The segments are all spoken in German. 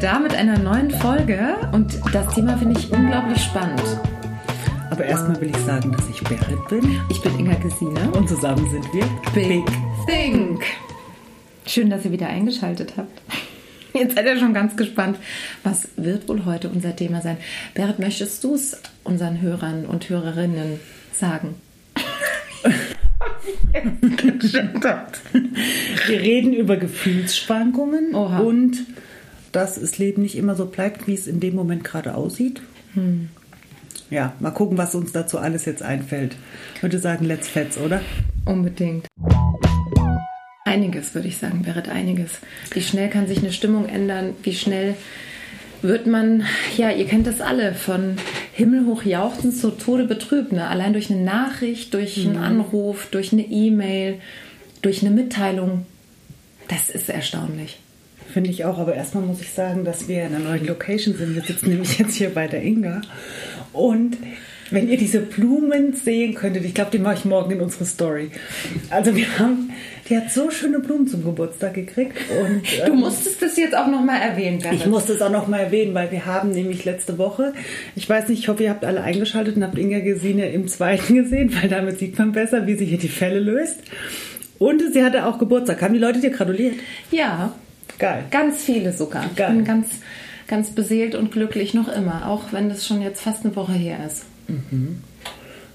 da mit einer neuen Folge und das Thema finde ich unglaublich spannend. Aber erstmal will ich sagen, dass ich Berit bin. Ich bin Inga Gesine. Und zusammen sind wir Big, Think. Schön, dass ihr wieder eingeschaltet habt. Jetzt seid ihr schon ganz gespannt. Was wird wohl heute unser Thema sein? Berit, möchtest du es unseren Hörern und Hörerinnen sagen? Wir reden über Gefühlsschwankungen Oha. und dass das Leben nicht immer so bleibt, wie es in dem Moment gerade aussieht. Hm. Ja, mal gucken, was uns dazu alles jetzt einfällt. Ich würde sagen, let's fetz, oder? Unbedingt. Einiges, würde ich sagen, Berit, einiges. Wie schnell kann sich eine Stimmung ändern? Wie schnell wird man, ja, ihr kennt das alle, von himmelhoch jauchzend zu Tode betrübt. Ne? Allein durch eine Nachricht, durch einen Anruf, durch eine E-Mail, durch eine Mitteilung. Das ist erstaunlich. Finde ich auch, aber erstmal muss ich sagen, dass wir in einer neuen Location sind. Wir sitzen nämlich jetzt hier bei der Inga. Und wenn ihr diese Blumen sehen könntet, ich glaube, die mache ich morgen in unsere Story. Also wir haben, die hat so schöne Blumen zum Geburtstag gekriegt. Und, Du ähm, musstest das jetzt auch nochmal erwähnen, Berit. ich musste es auch noch mal erwähnen, weil wir haben nämlich letzte Woche, ich weiß nicht, ich hoffe, ihr habt alle eingeschaltet und habt Inga Gesine im zweiten gesehen, weil damit sieht man besser, wie sie hier die Fälle löst. Und sie hatte auch Geburtstag. Haben die Leute dir gratuliert? Ja, Geil. ganz viele sogar. Ich Geil. bin ganz, ganz beseelt und glücklich noch immer, auch wenn das schon jetzt fast eine Woche her ist.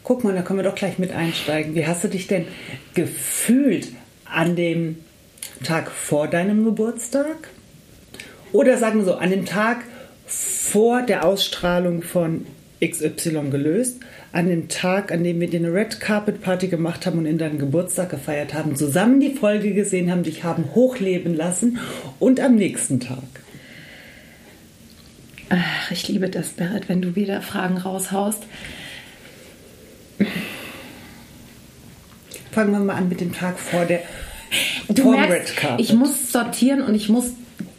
Guck mal, da können wir doch gleich mit einsteigen. Wie hast du dich denn gefühlt an dem Tag vor deinem Geburtstag? Oder sagen wir so, an dem Tag vor der Ausstrahlung von XY gelöst, an dem Tag, an dem wir eine Red Carpet Party gemacht haben und in deinem Geburtstag gefeiert haben, zusammen die Folge gesehen haben, dich haben hochleben lassen und am nächsten Tag. Ach, ich liebe das, Berit, wenn du wieder Fragen raushaust. Fangen wir mal an mit dem Tag vor der Du merkst, Red Carpet. ich muss sortieren und ich muss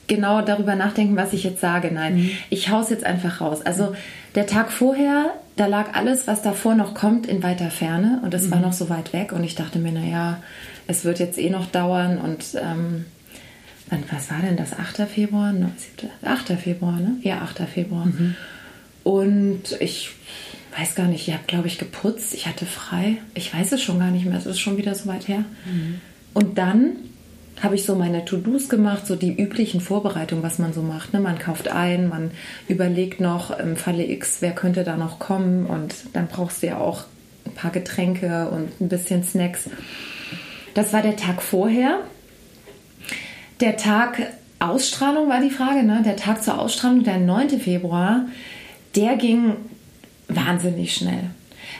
genau darüber nachdenken, was ich jetzt sage. Nein, Mhm. ich hau's jetzt einfach raus. Also der Tag vorher, da lag alles, was davor noch kommt, in weiter Ferne und es Mhm. war noch so weit weg und ich dachte mir, naja, es wird jetzt eh noch dauern und ähm, wann, was war denn das? 8. Februar? No, 7., 8. Februar, ne? Ja, 8. Februar. Mhm. Und ich weiß gar nicht, ich habe, glaube ich, geputzt, ich hatte frei. Ich weiß es schon gar nicht mehr, es ist schon wieder so weit her. Und dann habe ich so meine To-Dos gemacht, so die üblichen Vorbereitungen, was man so macht. Ne? Man kauft ein, man überlegt noch im Falle X, wer könnte da noch kommen und dann brauchst du ja auch ein paar Getränke und ein bisschen Snacks. Das war der Tag vorher. Der Tag Ausstrahlung war die Frage, ne? Der Tag zur Ausstrahlung, der 9. Februar, der ging wahnsinnig schnell.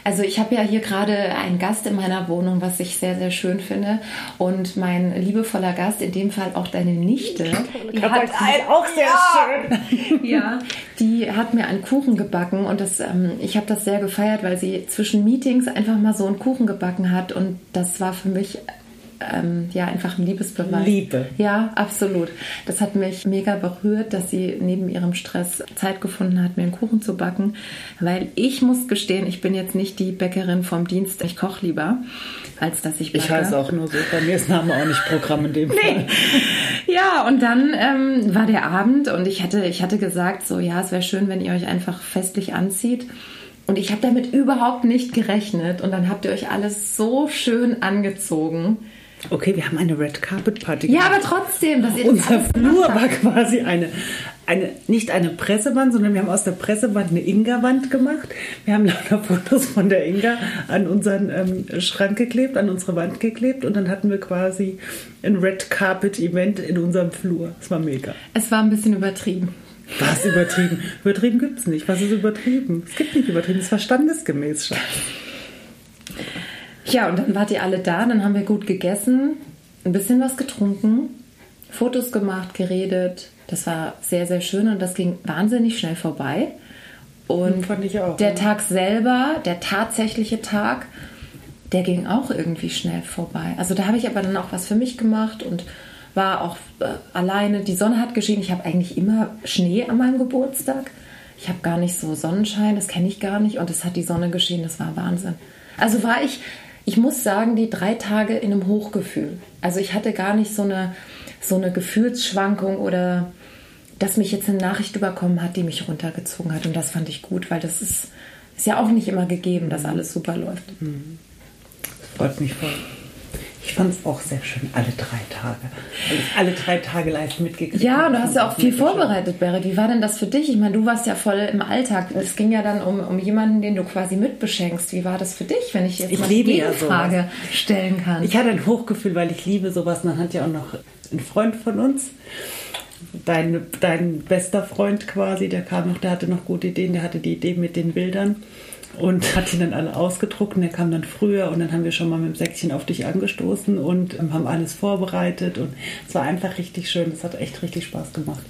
Also ich habe ja hier gerade einen Gast in meiner Wohnung, was ich sehr, sehr schön finde. Und mein liebevoller Gast, in dem Fall auch deine Nichte, die hat, auch sehr schön. ja, die hat mir einen Kuchen gebacken und das, ähm, ich habe das sehr gefeiert, weil sie zwischen Meetings einfach mal so einen Kuchen gebacken hat und das war für mich ähm, ja einfach ein Liebesbeweis. Liebe. Ja, absolut. Das hat mich mega berührt, dass sie neben ihrem Stress Zeit gefunden hat, mir einen Kuchen zu backen, weil ich muss gestehen, ich bin jetzt nicht die Bäckerin vom Dienst. Ich koche lieber, als dass ich backe. Ich heiße auch nur so. Bei mir ist Name auch nicht Programm in dem Fall. Ja, und dann ähm, war der Abend und ich hatte, ich hatte gesagt, so ja, es wäre schön, wenn ihr euch einfach festlich anzieht. Und ich habe damit überhaupt nicht gerechnet. Und dann habt ihr euch alles so schön angezogen. Okay, wir haben eine Red Carpet Party Ja, aber gemacht. trotzdem, dass ihr Unser Flur gemacht war quasi eine, eine, nicht eine Pressewand, sondern wir haben aus der Pressewand eine Inga-Wand gemacht. Wir haben lauter Fotos von der Inga an unseren ähm, Schrank geklebt, an unsere Wand geklebt und dann hatten wir quasi ein Red Carpet Event in unserem Flur. Das war mega. Es war ein bisschen übertrieben. Was übertrieben? übertrieben gibt es nicht. Was ist übertrieben? Es gibt nicht übertrieben. Es war standesgemäß. Schatz. Ja, und dann wart ihr alle da, dann haben wir gut gegessen, ein bisschen was getrunken, Fotos gemacht, geredet. Das war sehr, sehr schön und das ging wahnsinnig schnell vorbei. Und Fand ich auch, der ja. Tag selber, der tatsächliche Tag, der ging auch irgendwie schnell vorbei. Also da habe ich aber dann auch was für mich gemacht und war auch äh, alleine. Die Sonne hat geschienen. Ich habe eigentlich immer Schnee an meinem Geburtstag. Ich habe gar nicht so Sonnenschein, das kenne ich gar nicht. Und es hat die Sonne geschienen, das war Wahnsinn. Also war ich, ich muss sagen, die drei Tage in einem Hochgefühl. Also ich hatte gar nicht so eine, so eine Gefühlsschwankung oder dass mich jetzt eine Nachricht überkommen hat, die mich runtergezogen hat. Und das fand ich gut, weil das ist, ist ja auch nicht immer gegeben, dass alles super läuft. Das freut mich voll. Ich fand es auch sehr schön, alle drei Tage. Weil ich alle drei Tage live mitgekriegt Ja, und du hast ja auch viel vorbereitet, Berit. Wie war denn das für dich? Ich meine, du warst ja voll im Alltag. Es ging ja dann um, um jemanden, den du quasi mitbeschenkst. Wie war das für dich, wenn ich jetzt Ich mal die ja Gegenfrage stellen kann? Ich hatte ein Hochgefühl, weil ich liebe sowas. Und dann hat ja auch noch ein Freund von uns, dein, dein bester Freund quasi, der kam noch, der hatte noch gute Ideen, der hatte die Idee mit den Bildern und hat die dann alle ausgedruckt und der kam dann früher und dann haben wir schon mal mit dem Säckchen auf dich angestoßen und ähm, haben alles vorbereitet und es war einfach richtig schön, es hat echt richtig Spaß gemacht.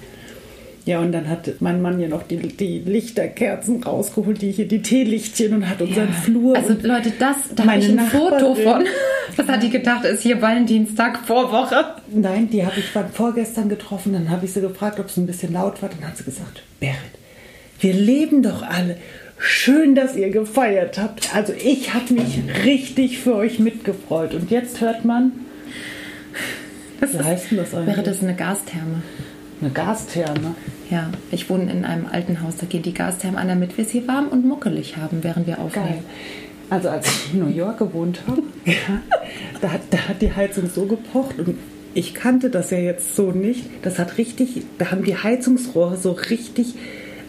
Ja, und dann hat mein Mann ja noch die, die Lichterkerzen rausgeholt, die hier, die Teelichtchen und hat unseren Flur. Also Leute, das, da habe ich ein Foto Nachbarin- von. Was hat die gedacht? Ist hier Valentinstag vor Woche? Nein, die habe ich vorgestern getroffen. Dann habe ich sie gefragt, ob es ein bisschen laut war. Dann hat sie gesagt, Berit, wir leben doch alle. Schön, dass ihr gefeiert habt. Also ich habe mich richtig für euch mitgefreut. Und jetzt hört man, wie heißt denn das Wäre eigentlich? das eine Gastherme? Eine Gastherme. Ja, ich wohne in einem alten Haus. Da geht die Gastherme an, damit wir es hier warm und muckelig haben, während wir Geil. aufnehmen. Also als ich in New York gewohnt habe, ja, da, hat, da hat die Heizung so gepocht und ich kannte das ja jetzt so nicht. Das hat richtig, da haben die Heizungsrohre so richtig,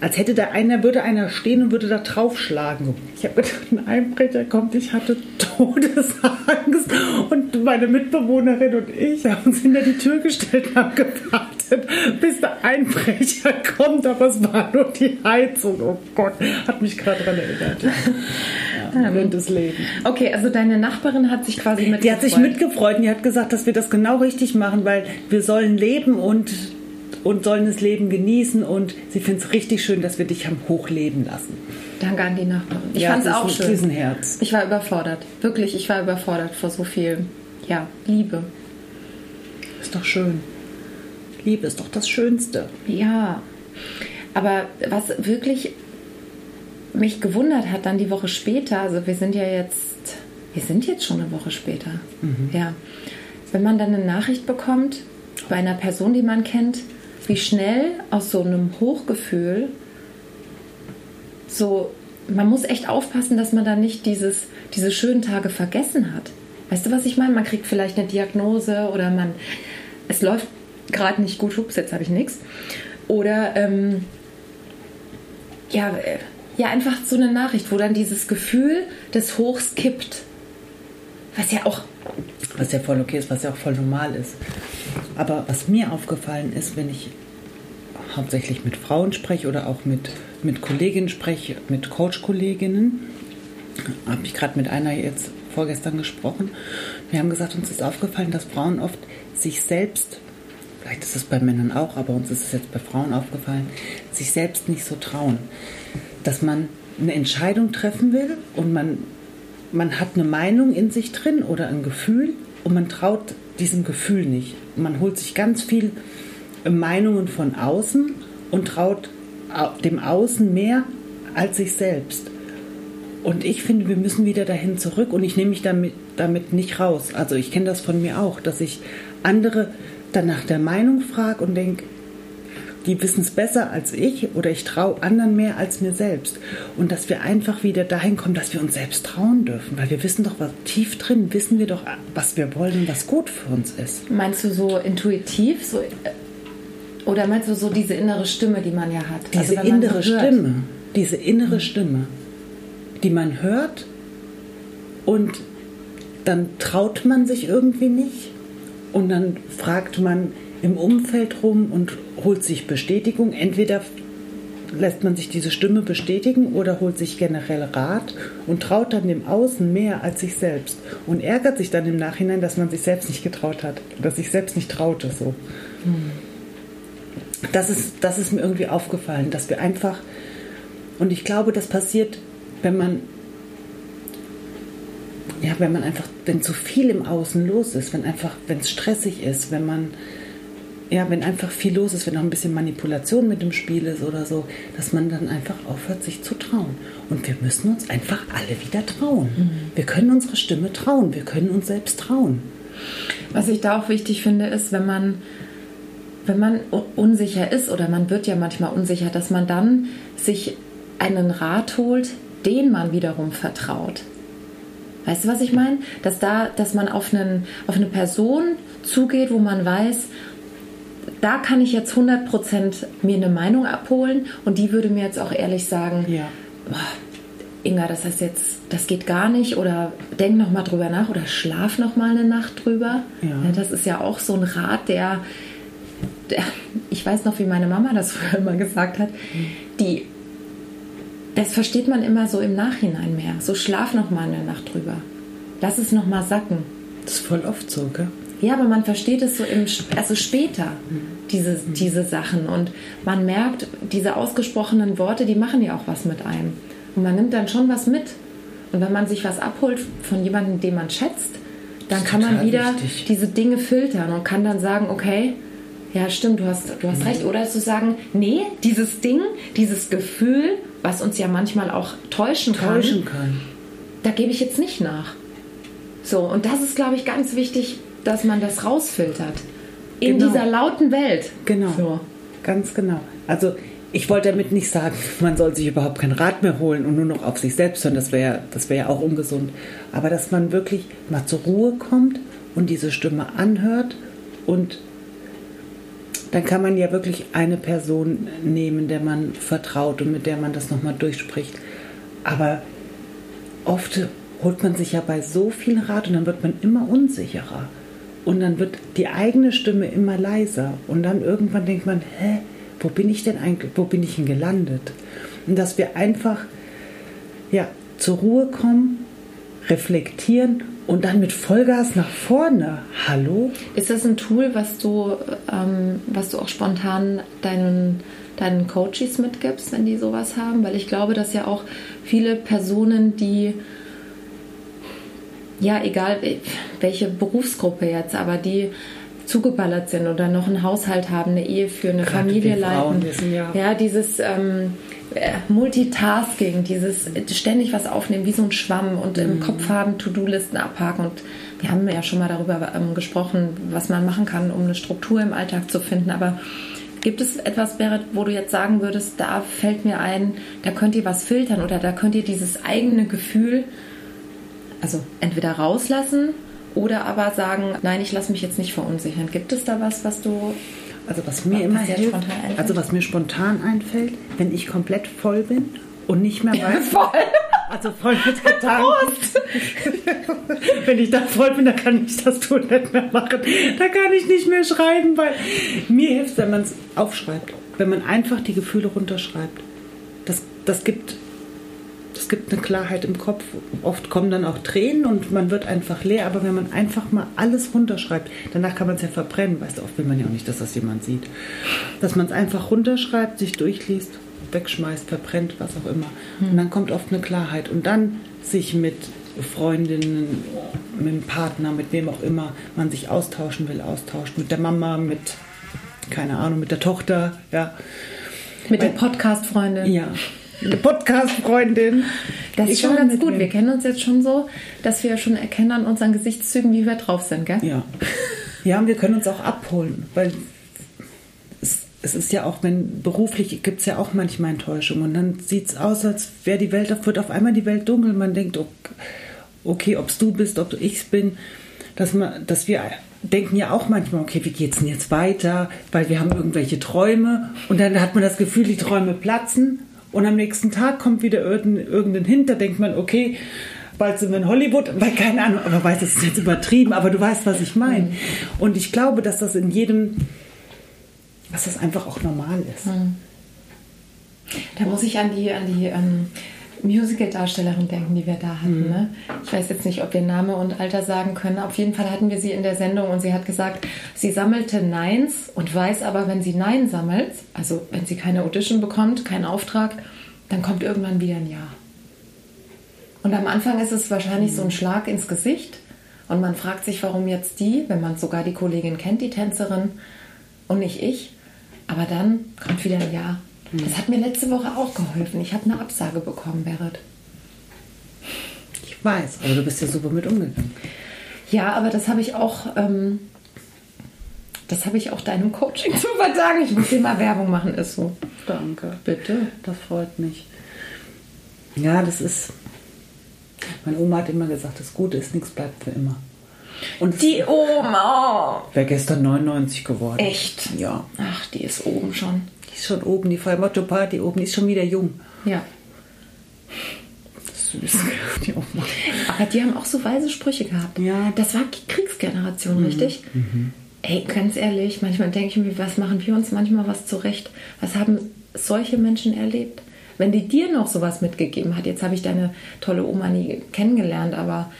als hätte da einer, würde einer stehen und würde da draufschlagen. Ich habe gedacht, ein Einbrecher kommt, ich hatte Todesangst und meine Mitbewohnerin und ich haben uns hinter die Tür gestellt und haben gewartet, bis der Einbrecher kommt, aber es war nur die Heizung. Oh Gott, hat mich gerade daran erinnert. Ja, des Lebens. Okay, also deine Nachbarin hat sich quasi mit Die hat sich mitgefreut und die hat gesagt, dass wir das genau richtig machen, weil wir sollen leben und, und sollen das Leben genießen und sie findet es richtig schön, dass wir dich haben hochleben lassen. Danke an die Nachbarin. Ich Ja, fand es auch schön. Riesenherz. Ich war überfordert. Wirklich, ich war überfordert vor so viel, ja, Liebe. Ist doch schön. Liebe ist doch das Schönste. Ja, aber was wirklich mich gewundert hat, dann die Woche später, also wir sind ja jetzt, wir sind jetzt schon eine Woche später, ja, wenn man dann eine Nachricht bekommt bei einer Person, die man kennt, wie schnell aus so einem Hochgefühl so, man muss echt aufpassen, dass man dann nicht dieses, diese schönen Tage vergessen hat. Weißt du, was ich meine? Man kriegt vielleicht eine Diagnose oder man, es läuft gerade nicht gut, ups, jetzt habe ich nichts. Oder, ähm, ja, äh, ja, einfach so eine Nachricht, wo dann dieses Gefühl des Hochs kippt. Was ja auch, Was ja voll okay ist, was ja auch voll normal ist. Aber was mir aufgefallen ist, wenn ich hauptsächlich mit Frauen spreche oder auch mit, mit Kolleginnen spreche, mit Coach-Kolleginnen, habe ich gerade mit einer jetzt vorgestern gesprochen. Wir haben gesagt, uns ist aufgefallen, dass Frauen oft sich selbst, vielleicht ist es bei Männern auch, aber uns ist es jetzt bei Frauen aufgefallen, sich selbst nicht so trauen. Dass man eine Entscheidung treffen will und man, man hat eine Meinung in sich drin oder ein Gefühl und man traut diesem Gefühl nicht. Man holt sich ganz viel Meinungen von außen und traut au- dem Außen mehr als sich selbst. Und ich finde, wir müssen wieder dahin zurück und ich nehme mich damit, damit nicht raus. Also ich kenne das von mir auch, dass ich andere dann nach der Meinung frage und denke, die wissen es besser als ich oder ich traue anderen mehr als mir selbst. Und dass wir einfach wieder dahin kommen, dass wir uns selbst trauen dürfen. Weil wir wissen doch, was tief drin wissen wir doch, was wir wollen und was gut für uns ist. meinst du so intuitiv? So, äh, oder meinst du so diese innere Stimme, die man ja hat? Diese Also wenn man innere. Stimme, diese innere Stimme, die man hört und dann traut man sich irgendwie nicht und dann fragt man im Umfeld rum und holt sich Bestätigung. Entweder lässt man sich diese Stimme bestätigen oder holt sich generell Rat und traut dann dem Außen mehr als sich selbst und ärgert sich dann im Nachhinein, dass man sich selbst nicht getraut hat, dass sich selbst nicht traute so. Das ist, das ist mir irgendwie aufgefallen, dass wir einfach, und ich glaube, das passiert, wenn man, ja, wenn man einfach, wenn zu viel im Außen los ist, wenn einfach, wenn es stressig ist, wenn man, ja, wenn einfach viel los ist, wenn auch ein bisschen Manipulation mit dem Spiel ist oder so, dass man dann einfach aufhört, sich zu trauen. Und wir müssen uns einfach alle wieder trauen. Wir können unsere Stimme trauen, wir können uns selbst trauen. Was ich da auch wichtig finde, ist, wenn man, wenn man unsicher ist oder man wird ja manchmal unsicher, dass man dann sich einen Rat holt, den man wiederum vertraut. Weißt du, was ich meine? Dass da, dass man auf, einen, auf eine Person zugeht, wo man weiß, da kann ich jetzt 100% mir eine Meinung abholen und die würde mir jetzt auch ehrlich sagen, ja. boah, Inga, das heißt jetzt, das geht gar nicht oder denk noch mal drüber nach oder schlaf noch mal eine Nacht drüber. Ja. Ja, das ist ja auch so ein Rat, der, der, ich weiß noch, wie meine Mama das früher immer gesagt hat, die, das versteht man immer so im Nachhinein mehr. So schlaf noch mal eine Nacht drüber. Lass es noch mal sacken. Das ist voll oft so, gell? Ja, aber man versteht es so im, also später, diese, diese Sachen. Und man merkt, diese ausgesprochenen Worte, die machen ja auch was mit einem. Und man nimmt dann schon was mit. Und wenn man sich was abholt von jemandem, den man schätzt, dann kann man wieder wichtig. diese Dinge filtern und kann dann sagen, okay, ja stimmt, du hast, du hast recht. Oder zu sagen, nee, dieses Ding, dieses Gefühl, was uns ja manchmal auch täuschen kann, Täuschen kann. da gebe ich jetzt nicht nach. So, und das ist, glaube ich, ganz wichtig, dass man das rausfiltert. In Genau. dieser lauten Welt. Genau. So. Ganz genau. Also ich wollte damit nicht sagen, man soll sich überhaupt keinen Rat mehr holen und nur noch auf sich selbst hören. Das wäre das wäre ja auch ungesund. Aber dass man wirklich mal zur Ruhe kommt und diese Stimme anhört und dann kann man ja wirklich eine Person nehmen, der man vertraut und mit der man das nochmal durchspricht. Aber oft holt man sich ja bei so viel Rat und dann wird man immer unsicherer. Und dann wird die eigene Stimme immer leiser. Und dann irgendwann denkt man, hä, wo bin ich denn eigentlich, wo bin ich denn gelandet? Und dass wir einfach ja, zur Ruhe kommen, reflektieren und dann mit Vollgas nach vorne. Hallo? Ist das ein Tool, was du, ähm, was du auch spontan deinen, deinen Coaches mitgibst, wenn die sowas haben? Weil ich glaube, dass ja auch viele Personen, die, ja, egal welche Berufsgruppe jetzt, aber die zugeballert sind oder noch einen Haushalt haben, eine Ehe für eine Gerade Familie leiten. wir sind ja- ja, dieses ähm, äh, Multitasking, dieses ständig was aufnehmen, wie so ein Schwamm und Mhm. im Kopf haben, To-Do-Listen abhaken. Und wir haben ja schon mal darüber ähm, gesprochen, was man machen kann, um eine Struktur im Alltag zu finden. Aber gibt es etwas, Berit, wo du jetzt sagen würdest, da fällt mir ein, da könnt ihr was filtern oder da könnt ihr dieses eigene Gefühl, also entweder rauslassen oder aber sagen, nein, ich lasse mich jetzt nicht verunsichern. Gibt es da was, was du Also was mir Was immer dir hilft, spontan einfällt? also was mir spontan einfällt, wenn ich komplett voll bin und nicht mehr weiß, voll also voll mit Gedanken. wenn ich da voll bin, dann kann ich das tun nicht mehr machen. Da kann ich nicht mehr schreiben, weil mir hilft, wenn man es aufschreibt, wenn man einfach die Gefühle runterschreibt. Das, das gibt das gibt eine Klarheit im Kopf. Oft kommen dann auch Tränen und man wird einfach leer, aber wenn man einfach mal alles runterschreibt, danach kann man es ja verbrennen, weißt du, oft will man ja auch nicht, dass das jemand sieht. Dass man es einfach runterschreibt, sich durchliest, wegschmeißt, verbrennt, was auch immer. Und dann kommt oft eine Klarheit und dann sich mit Freundinnen, mit dem Partner, mit wem auch immer man sich austauschen will, austauscht, mit der Mama, mit, keine Ahnung, mit der Tochter, ja. mit der Podcast-Freundin. Ja, Podcast-Freundin. Das ist schon ganz gut. wem. Wir kennen uns jetzt schon so, dass wir schon erkennen an unseren Gesichtszügen, wie wir drauf sind, gell? Ja. Ja, und wir können uns auch abholen, weil es, es ist ja auch, wenn beruflich gibt es ja auch manchmal Enttäuschung und dann sieht es aus, als wäre die Welt, wird auf einmal die Welt dunkel. Man denkt, ok- okay, ob es du bist, ob ich bin, dass, man, dass wir denken ja auch manchmal, okay, wie geht's denn jetzt weiter? Weil wir haben irgendwelche Träume und dann hat man das Gefühl, die Träume platzen und am nächsten Tag kommt wieder irgendein, Hint, da denkt man, okay, bald sind wir in Hollywood, weil keine Ahnung, aber weiß, das ist jetzt übertrieben, aber du weißt, was ich meine. Und ich glaube, dass das in jedem, dass das einfach auch normal ist. Da muss ich an die, an die ähm, Musical-Darstellerin denken, die wir da hatten. Mhm. Ne? Ich weiß jetzt nicht, ob wir Name und Alter sagen können. Auf jeden Fall hatten wir sie in der Sendung und sie hat gesagt, sie sammelte Neins und weiß aber, wenn sie Nein sammelt, also wenn sie keine Audition bekommt, keinen Auftrag, dann kommt irgendwann wieder ein Ja. Und am Anfang ist es wahrscheinlich so ein Schlag ins Gesicht und man fragt sich, warum jetzt die, wenn man sogar die Kollegin kennt, die Tänzerin und nicht ich. Aber dann kommt wieder ein Ja. Das hat mir letzte Woche auch geholfen. Ich habe eine Absage bekommen, Berit. Ich weiß, aber du bist ja super mit umgegangen. Ja, aber das habe ich auch, ähm, Das habe ich auch deinem Coaching zu verdanken. Ich muss dir mal Werbung machen, ist so. Danke. Bitte. Das freut mich. Ja, das ist. Meine Oma hat immer gesagt, das Gute ist, nichts bleibt für immer. Und Die Oma. wäre gestern 99 geworden. Echt? Ja. Ach, die ist oben schon. Ist schon oben, die Motto Party oben, die ist schon wieder jung. Ja. Süß, die. Aber die haben auch so weise Sprüche gehabt. Ja. Das war Kriegsgeneration, richtig? Ey, ganz ehrlich, manchmal denke ich mir, was machen wir uns manchmal was zurecht? Was haben solche Menschen erlebt? Wenn die dir noch sowas mitgegeben hat, jetzt habe ich deine tolle Oma nie kennengelernt, aber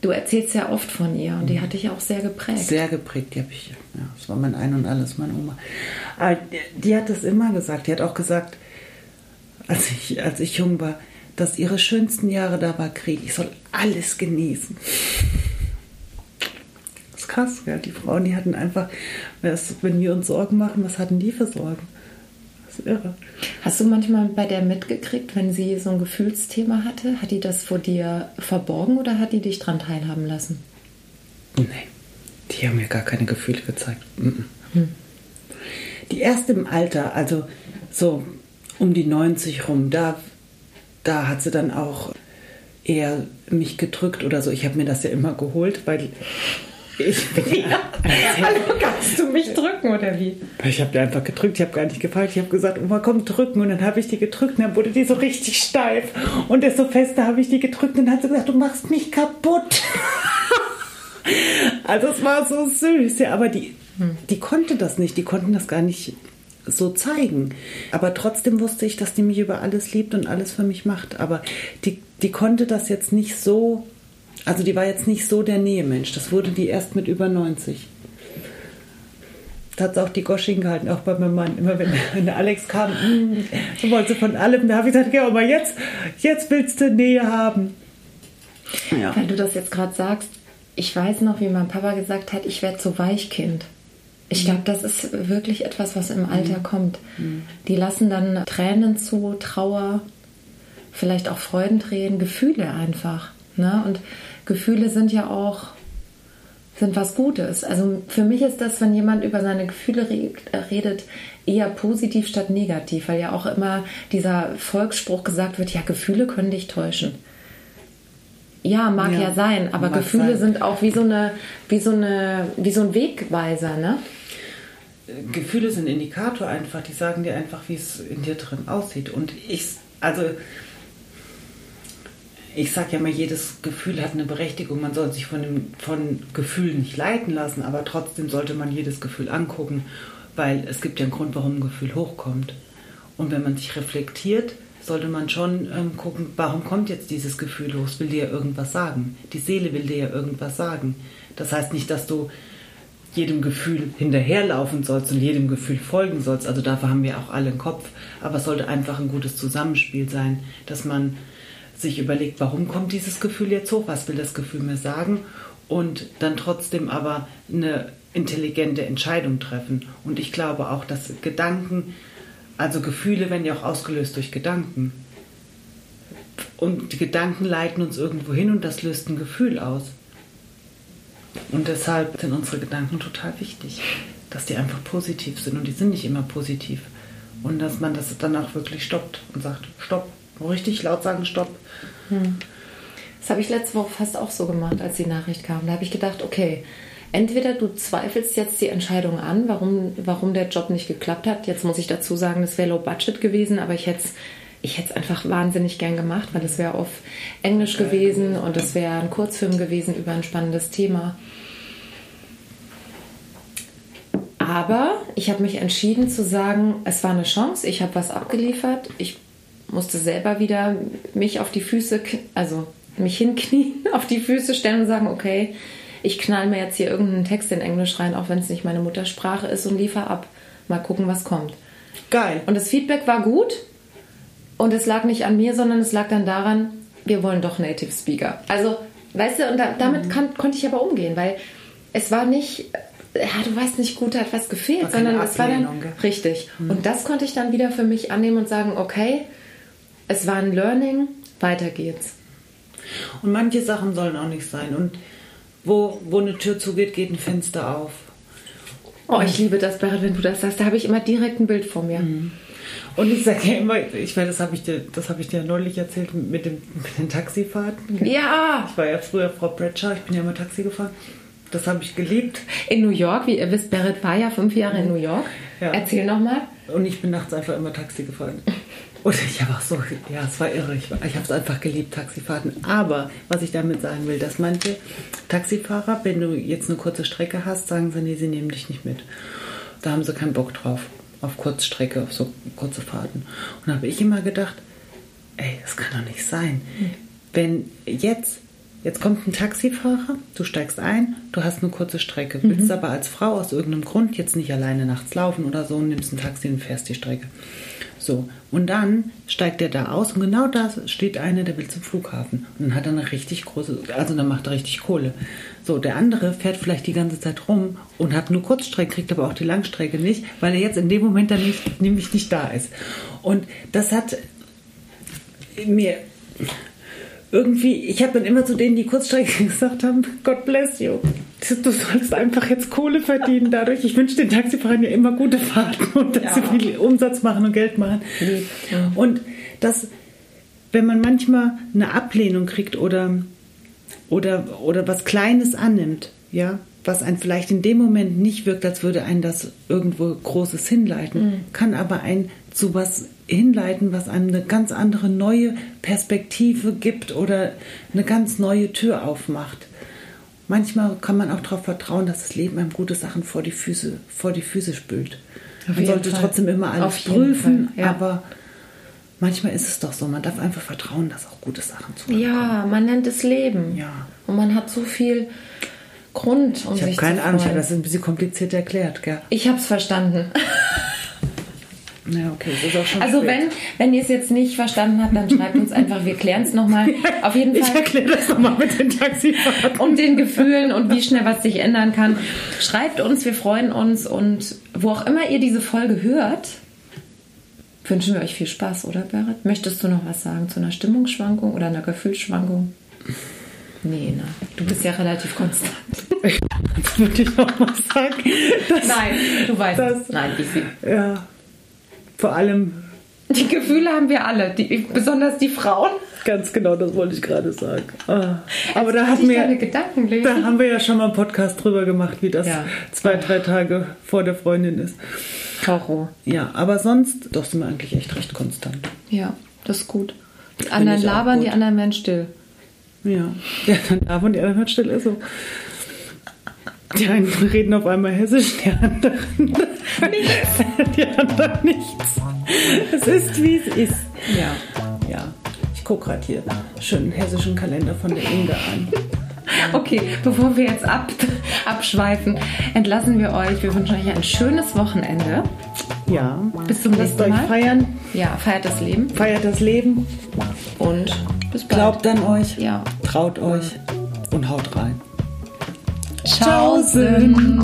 du erzählst ja oft von ihr und die hat dich auch sehr geprägt. Sehr geprägt, die habe ich. Ja, das war mein Ein und Alles, meine Oma. Aber die, hat das immer gesagt. Die hat auch gesagt, als ich, als ich jung war, dass ihre schönsten Jahre da war Krieg. Ich soll alles genießen. Das ist krass, ja. Die Frauen, die hatten einfach, wenn wir uns Sorgen machen, was hatten die für Sorgen? Das ist irre. Hast du manchmal bei der mitgekriegt, wenn sie so ein Gefühlsthema hatte? Hat die das vor dir verborgen oder hat die dich dran teilhaben lassen? Nee, die haben mir gar keine Gefühle gezeigt. Mhm. Die erste im Alter, also so um die 90 rum, da, da hat sie dann auch eher mich gedrückt oder so. Ich habe mir das ja immer geholt, weil ich bin ja. Also kannst du mich drücken oder wie? Ich habe die einfach gedrückt, ich habe gar nicht gefragt. Ich habe gesagt, Oma, komm drücken. Und dann habe ich die gedrückt und dann wurde die so richtig steif. Und desto fester habe ich die gedrückt und dann hat sie gesagt, du machst mich kaputt. also es war so süß. Ja, aber die, die konnte das nicht. Die konnten das gar nicht so zeigen. Aber trotzdem wusste ich, dass die mich über alles liebt und alles für mich macht. Aber die, die konnte das jetzt nicht so... Also die war jetzt nicht so der Nähemensch. Das wurde die erst mit über 90. Da hat sie auch die Gosching gehalten, auch bei meinem Mann. Immer wenn, wenn Alex kam, mm, so wollte sie von allem. Da habe ich gesagt, ja, aber jetzt, jetzt willst du Nähe haben. Ja. Weil du das jetzt gerade sagst, ich weiß noch, wie mein Papa gesagt hat, ich werde so Weichkind. Ich glaube, das ist wirklich etwas, was im Alter kommt. Die lassen dann Tränen zu, Trauer, vielleicht auch Freudentränen, Gefühle einfach. Ne? Und Gefühle sind ja auch sind was Gutes. Also für mich ist das, wenn jemand über seine Gefühle re- redet, eher positiv statt negativ, weil ja auch immer dieser Volksspruch gesagt wird, ja, Gefühle können dich täuschen. Ja, mag ja, Ja, sein, aber mag Gefühle sein. sind auch wie so eine, wie so eine, wie so ein Wegweiser, ne? Gefühle sind Indikator einfach, die sagen dir einfach, wie es in dir drin aussieht. Und ich, also, ich sage ja mal, jedes Gefühl hat eine Berechtigung. Man soll sich von, dem, von Gefühlen nicht leiten lassen, aber trotzdem sollte man jedes Gefühl angucken, weil es gibt ja einen Grund, warum ein Gefühl hochkommt. Und wenn man sich reflektiert, sollte man schon ähm, gucken, warum kommt jetzt dieses Gefühl? Es will dir irgendwas sagen. Die Seele will dir ja irgendwas sagen. Das heißt nicht, dass du jedem Gefühl hinterherlaufen sollst und jedem Gefühl folgen sollst. Also dafür haben wir auch alle einen Kopf. Aber es sollte einfach ein gutes Zusammenspiel sein, dass man sich überlegt, warum kommt dieses Gefühl jetzt hoch? Was will das Gefühl mir sagen? Und dann trotzdem aber eine intelligente Entscheidung treffen. Und ich glaube auch, dass Gedanken, also Gefühle werden ja auch ausgelöst durch Gedanken. Und die Gedanken leiten uns irgendwo hin und das löst ein Gefühl aus. Und deshalb sind unsere Gedanken total wichtig, dass die einfach positiv sind und die sind nicht immer positiv. Und dass man das dann auch wirklich stoppt und sagt, stopp, richtig laut sagen, stopp. Das habe ich letzte Woche fast auch so gemacht, als die Nachricht kam. Da habe ich gedacht, okay, entweder du zweifelst jetzt die Entscheidung an, warum, warum der Job nicht geklappt hat. Jetzt muss ich dazu sagen, das wäre low budget gewesen, aber ich hätte es ich hätte es einfach wahnsinnig gern gemacht, weil es wäre auf Englisch gewesen und es wäre ein Kurzfilm gewesen über ein spannendes Thema. Aber ich habe mich entschieden zu sagen, es war eine Chance, ich habe was abgeliefert, ich musste selber wieder mich auf die Füße, also mich hinknien, auf die Füße stellen und sagen, okay, ich knall mir jetzt hier irgendeinen Text in Englisch rein, auch wenn es nicht meine Muttersprache ist und liefer ab. Mal gucken, was kommt. Geil. Und das Feedback war gut und es lag nicht an mir, sondern es lag dann daran, wir wollen doch Native Speaker. Also, weißt du, und da, damit kann, konnte ich aber umgehen, weil es war nicht, ja, du weißt nicht, gut hat was gefehlt, War sondern es war dann richtig. Und das konnte ich dann wieder für mich annehmen und sagen, okay, es war ein Learning, weiter geht's. Und manche Sachen sollen auch nicht sein. Und wo, wo eine Tür zugeht, geht ein Fenster auf. Oh, ich liebe das, Berit, wenn du das sagst. Da habe ich immer direkt ein Bild vor mir. Und ich sage ja immer, ich meine, das habe ich, dir- das ich dir neulich erzählt mit, dem, mit den Taxifahrten. Ja, Ich war ja früher Frau Bradshaw, ich bin ja immer Taxi gefahren. Das habe ich geliebt. in New York, wie ihr wisst, Berit war ja fünf Jahre in New York. Ja. Erzähl nochmal. Und ich bin nachts einfach immer Taxi gefahren. Und ich habe auch so, ja, es war irre. Ich, ich habe es einfach geliebt, Taxifahrten. Aber was ich damit sagen will, dass manche Taxifahrer, wenn du jetzt eine kurze Strecke hast, sagen sie, nee, sie nehmen dich nicht mit. Da haben sie keinen Bock drauf, auf Kurzstrecke, auf so kurze Fahrten. Und da habe ich immer gedacht, ey, das kann doch nicht sein. Wenn jetzt, jetzt kommt ein Taxifahrer, du steigst ein, du hast eine kurze Strecke, willst aber als Frau aus irgendeinem Grund jetzt nicht alleine nachts laufen oder so und nimmst ein Taxi und fährst die Strecke. So, und dann steigt er da aus und genau da steht einer, der will zum Flughafen. Und dann hat er eine richtig große, also dann macht er richtig Kohle. So, der andere fährt vielleicht die ganze Zeit rum und hat nur Kurzstrecke, kriegt aber auch die Langstrecke nicht, weil er jetzt in dem Moment dann nicht, nämlich nicht da ist. Und das hat mir irgendwie, ich habe dann immer zu denen, die Kurzstrecke gesagt haben, God bless you. Du sollst einfach jetzt Kohle verdienen dadurch. Ich wünsche den Taxifahrern ja immer gute Fahrten und dass sie viel Umsatz machen und Geld machen. Und das, wenn man manchmal eine Ablehnung kriegt oder, oder, oder was Kleines annimmt, ja, was einen vielleicht in dem Moment nicht wirkt, als würde einen das irgendwo Großes hinleiten, kann aber einen zu was hinleiten, was einem eine ganz andere neue Perspektive gibt oder eine ganz neue Tür aufmacht. Manchmal kann man auch darauf vertrauen, dass das Leben einem gute Sachen vor die Füße, vor die Füße spült. Auf man sollte Fall. trotzdem immer alles prüfen, Fall, ja. aber manchmal ist es doch so, man darf einfach vertrauen, dass auch gute Sachen zu Ja, man nennt es Leben. Ja. Und man hat so viel Grund, um Ich habe sich keine zu Ahnung, ich freuen. habe das ein bisschen kompliziert erklärt, gell? Ich habe es verstanden. Ja, okay, das ist auch schon Also spät. wenn, wenn ihr es jetzt nicht verstanden habt, dann schreibt uns einfach, wir klären es nochmal. Auf jeden Ich Fall. erkläre das nochmal mit den Taxifahrten. und den Gefühlen und wie schnell was sich ändern kann. Schreibt uns, wir freuen uns und wo auch immer ihr diese Folge hört, wünschen wir euch viel Spaß, oder Berit? Möchtest du noch was sagen zu einer Stimmungsschwankung oder einer Gefühlsschwankung? Nee, ne? Du bist ja relativ konstant. Das würde ich noch mal sagen. Das, Nein, du weißt Das- es. Nein, easy. Ja, vor allem, Die Gefühle haben wir alle, die, besonders die Frauen. ganz genau, das wollte ich gerade sagen. Ah, Aber da, Gedanken lesen. da haben wir ja schon mal einen Podcast drüber gemacht, wie das Ja. zwei, drei Tage vor der Freundin ist. Horror. Ja, aber sonst, doch sind wir eigentlich echt recht konstant. Ja, das ist gut. Die anderen labern, gut. die anderen werden still. Ja, ja dann da und die anderen hört still ist so. Die einen reden auf einmal hessisch, die anderen nichts. Die anderen nichts. Es ist, wie es ist. Ja. Ja, ich gucke gerade hier schönen hessischen Kalender von der Inge an. Okay, bevor wir jetzt ab, abschweifen, entlassen wir euch. Wir wünschen euch ein schönes Wochenende. Ja, Bis zum lasst nächsten euch Mal. feiern, Ja, feiert das Leben feiert das Leben, und bis bald. glaubt an euch, Ja. traut euch und haut rein. Tschaußen.